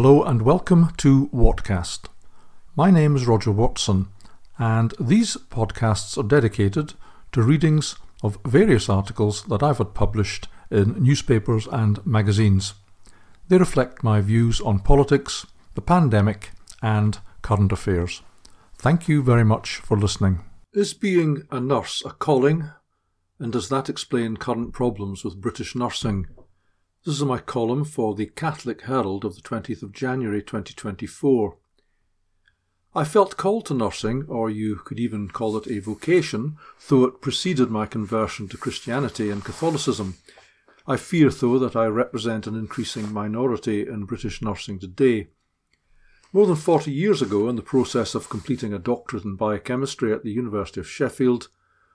Hello and welcome to Whatcast. My name is Roger Watson, and these podcasts are dedicated to readings of various articles that I've had published in newspapers and magazines. They reflect my views on politics, the pandemic, and current affairs. Thank you very much for listening. Is being a nurse a calling? And does that explain current problems with British nursing? This is my column for the Catholic Herald of the 20th of January 2024. I felt called to nursing, or you could even call it a vocation, though it preceded my conversion to Christianity and Catholicism. I fear, though, that I represent an increasing minority in British nursing today. More than 40 years ago, in the process of completing a doctorate in biochemistry at the University of Sheffield,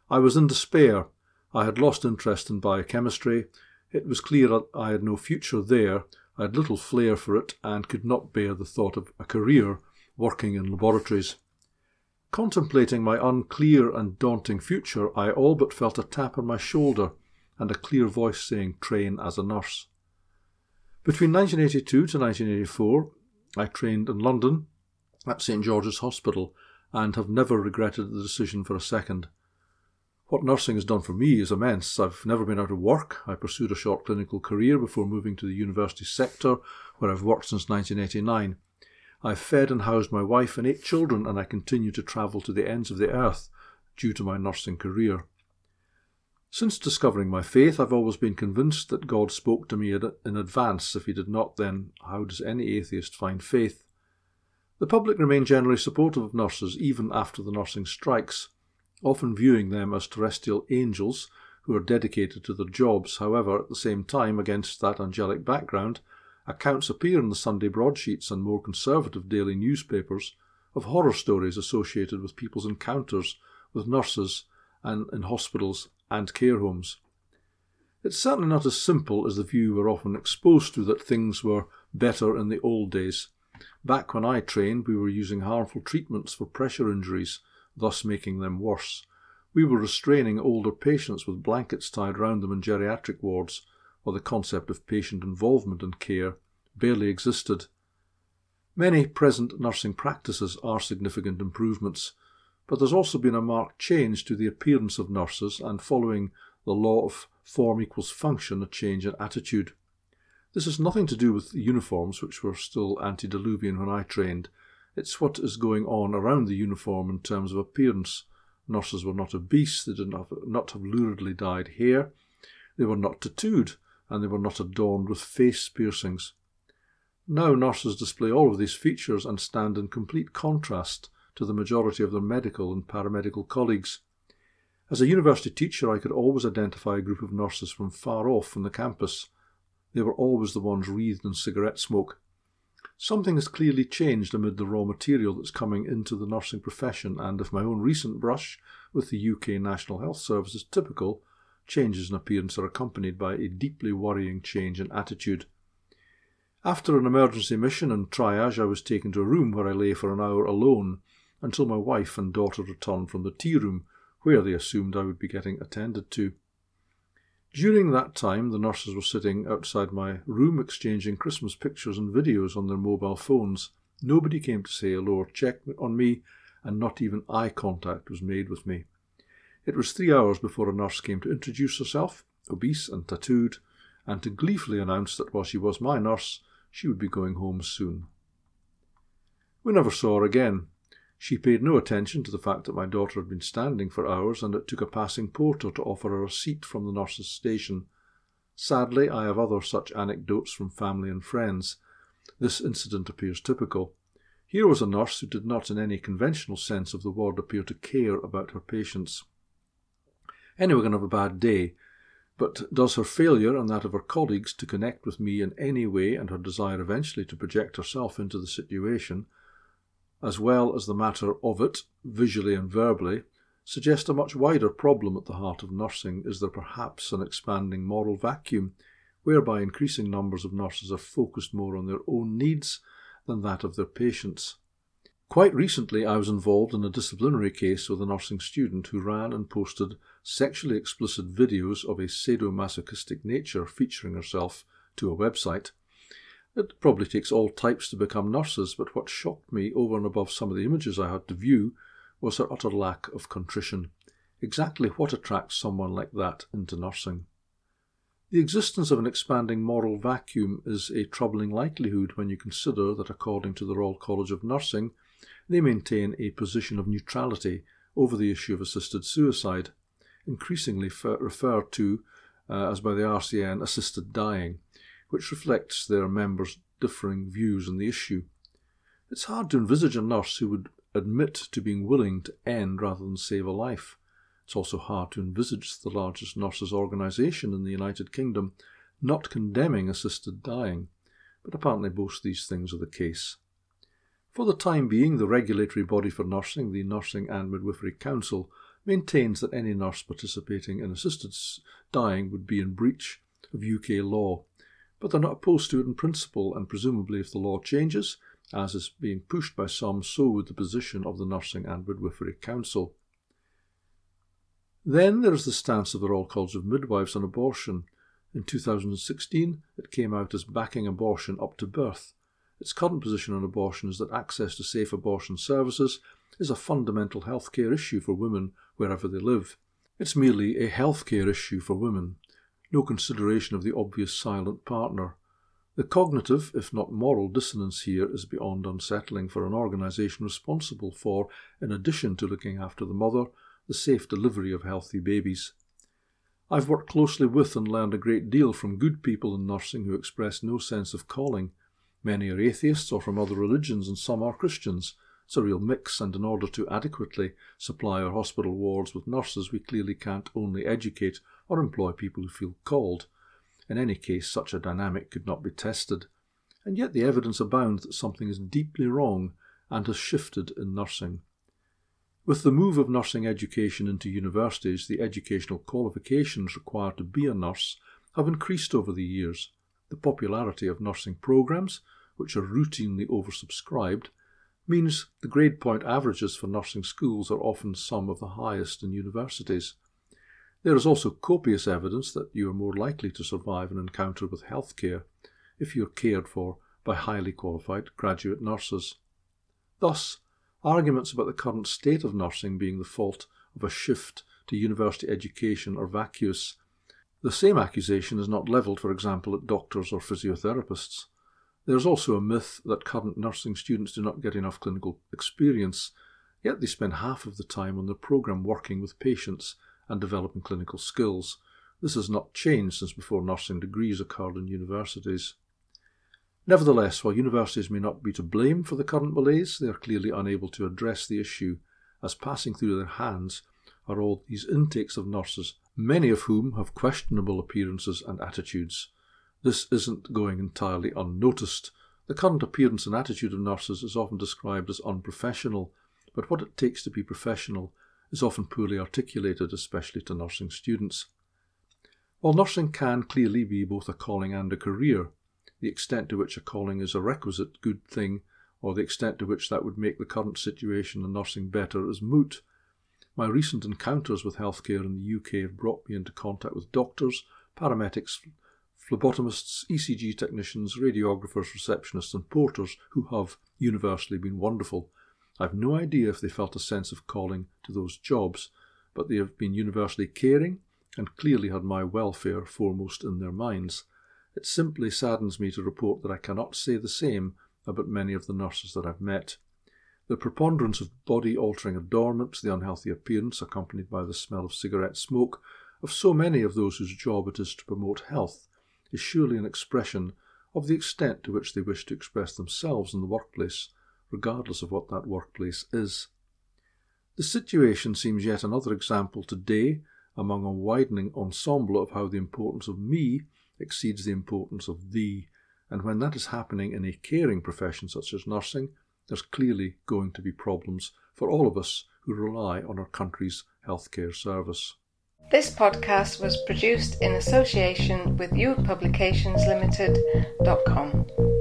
I was in despair. I had lost interest in biochemistry. It was clear I had no future there. I had little flair for it and could not bear the thought of a career working in laboratories. Contemplating my unclear and daunting future, I all but felt a tap on my shoulder and a clear voice saying, Train as a nurse. Between 1982 to 1984, I trained in London at St George's Hospital and have never regretted the decision for a second. What nursing has done for me is immense. I've never been out of work. I pursued a short clinical career before moving to the university sector, where I've worked since 1989. I've fed and housed my wife and eight children, and I continue to travel to the ends of the earth due to my nursing career. Since discovering my faith, I've always been convinced that God spoke to me in advance. If he did not, then how does any atheist find faith? The public remain generally supportive of nurses even after the nursing strikes, often viewing them as terrestrial angels who are dedicated to their jobs. However, at the same time, against that angelic background, accounts appear in the Sunday broadsheets and more conservative daily newspapers of horror stories associated with people's encounters with nurses and in hospitals and care homes. It's certainly not as simple as the view we're often exposed to that things were better in the old days. Back when I trained, we were using harmful treatments for pressure injuries, thus making them worse. We were restraining older patients with blankets tied round them in geriatric wards or the concept of patient involvement in care barely existed. Many present nursing practices are significant improvements, but there's also been a marked change to the appearance of nurses and following the law of form equals function, a change in attitude. This has nothing to do with the uniforms, which were still antediluvian when I trained. It's what is going on around the uniform in terms of appearance. Nurses were not obese, they did not have, not have luridly dyed hair, they were not tattooed, and they were not adorned with face piercings. Now nurses display all of these features and stand in complete contrast to the majority of their medical and paramedical colleagues. As a university teacher, I could always identify a group of nurses from far off from the campus. They were always the ones wreathed in cigarette smoke. Something has clearly changed amid the raw material that's coming into the nursing profession, and if my own recent brush with the UK National Health Service is typical, changes in appearance are accompanied by a deeply worrying change in attitude. After an emergency mission and triage, I was taken to a room where I lay for an hour alone until my wife and daughter returned from the tea room, where they assumed I would be getting attended to. During that time, the nurses were sitting outside my room exchanging Christmas pictures and videos on their mobile phones. Nobody came to say hello or check on me, and not even eye contact was made with me. It was three hours before a nurse came to introduce herself, obese and tattooed, and to gleefully announce that while she was my nurse, she would be going home soon. We never saw her again. She paid no attention to the fact that my daughter had been standing for hours, and it took a passing porter to offer her a seat from the nurse's station. Sadly, I have other such anecdotes from family and friends. This incident appears typical. Here was a nurse who did not, in any conventional sense of the word, appear to care about her patients. Anyone can have a bad day, but does her failure and that of her colleagues to connect with me in any way and her desire eventually to project herself into the situation, as well as the matter of it, visually and verbally, suggest a much wider problem at the heart of nursing. Is there perhaps an expanding moral vacuum whereby increasing numbers of nurses are focused more on their own needs than that of their patients? Quite recently, I was involved in a disciplinary case with a nursing student who ran and posted sexually explicit videos of a sadomasochistic nature featuring herself to a website. It probably takes all types to become nurses, but what shocked me over and above some of the images I had to view was her utter lack of contrition. Exactly what attracts someone like that into nursing? The existence of an expanding moral vacuum is a troubling likelihood when you consider that, according to the Royal College of Nursing, they maintain a position of neutrality over the issue of assisted suicide, increasingly referred to uh, as by the RCN assisted dying, which reflects their members' differing views on the issue. It's hard to envisage a nurse who would admit to being willing to end rather than save a life. It's also hard to envisage the largest nurses' organisation in the United Kingdom not condemning assisted dying, but apparently both these things are the case. For the time being, the regulatory body for nursing, the Nursing and Midwifery Council, maintains that any nurse participating in assisted dying would be in breach of UK law, but they're not opposed to it in principle, and presumably if the law changes, as is being pushed by some, so would the position of the Nursing and Midwifery Council. Then there is the stance of the Royal College of Midwives on abortion. In 2016, it came out as backing abortion up to birth. Its current position on abortion is that access to safe abortion services is a fundamental healthcare issue for women wherever they live. It's merely a healthcare issue for women, no consideration of the obvious silent partner. The cognitive, if not moral, dissonance here is beyond unsettling for an organisation responsible for, in addition to looking after the mother, the safe delivery of healthy babies. I've worked closely with and learned a great deal from good people in nursing who express no sense of calling. Many are atheists or from other religions, and some are Christians. It's a real mix, and in order to adequately supply our hospital wards with nurses, we clearly can't only educate or employ people who feel called. In any case, such a dynamic could not be tested. And yet the evidence abounds that something is deeply wrong and has shifted in nursing. With the move of nursing education into universities, the educational qualifications required to be a nurse have increased over the years. The popularity of nursing programs, which are routinely oversubscribed, means the grade point averages for nursing schools are often some of the highest in universities. There is also copious evidence that you are more likely to survive an encounter with healthcare if you are cared for by highly qualified graduate nurses. Thus, Arguments about the current state of nursing being the fault of a shift to university education are vacuous. The same accusation is not levelled, for example, at doctors or physiotherapists. There is also a myth that current nursing students do not get enough clinical experience, yet they spend half of the time on their programme working with patients and developing clinical skills. This has not changed since before nursing degrees occurred in universities. Nevertheless, while universities may not be to blame for the current malaise, they are clearly unable to address the issue, as passing through their hands are all these intakes of nurses, many of whom have questionable appearances and attitudes. This isn't going entirely unnoticed. The current appearance and attitude of nurses is often described as unprofessional, but what it takes to be professional is often poorly articulated, especially to nursing students. While nursing can clearly be both a calling and a career, the extent to which a calling is a requisite good thing, or the extent to which that would make the current situation in nursing better, is moot. My recent encounters with healthcare in the UK have brought me into contact with doctors, paramedics, phlebotomists, ECG technicians, radiographers, receptionists, and porters who have universally been wonderful. I've no idea if they felt a sense of calling to those jobs, but they have been universally caring and clearly had my welfare foremost in their minds. It simply saddens me to report that I cannot say the same about many of the nurses that I've met. The preponderance of body altering adornments, the unhealthy appearance accompanied by the smell of cigarette smoke of so many of those whose job it is to promote health, is surely an expression of the extent to which they wish to express themselves in the workplace, regardless of what that workplace is. The situation seems yet another example today among a widening ensemble of how the importance of me exceeds the importance of thee, and when that is happening in a caring profession such as nursing, there's clearly going to be problems for all of us who rely on our country's healthcare service. This podcast was produced in association with youthpublicationslimited.com.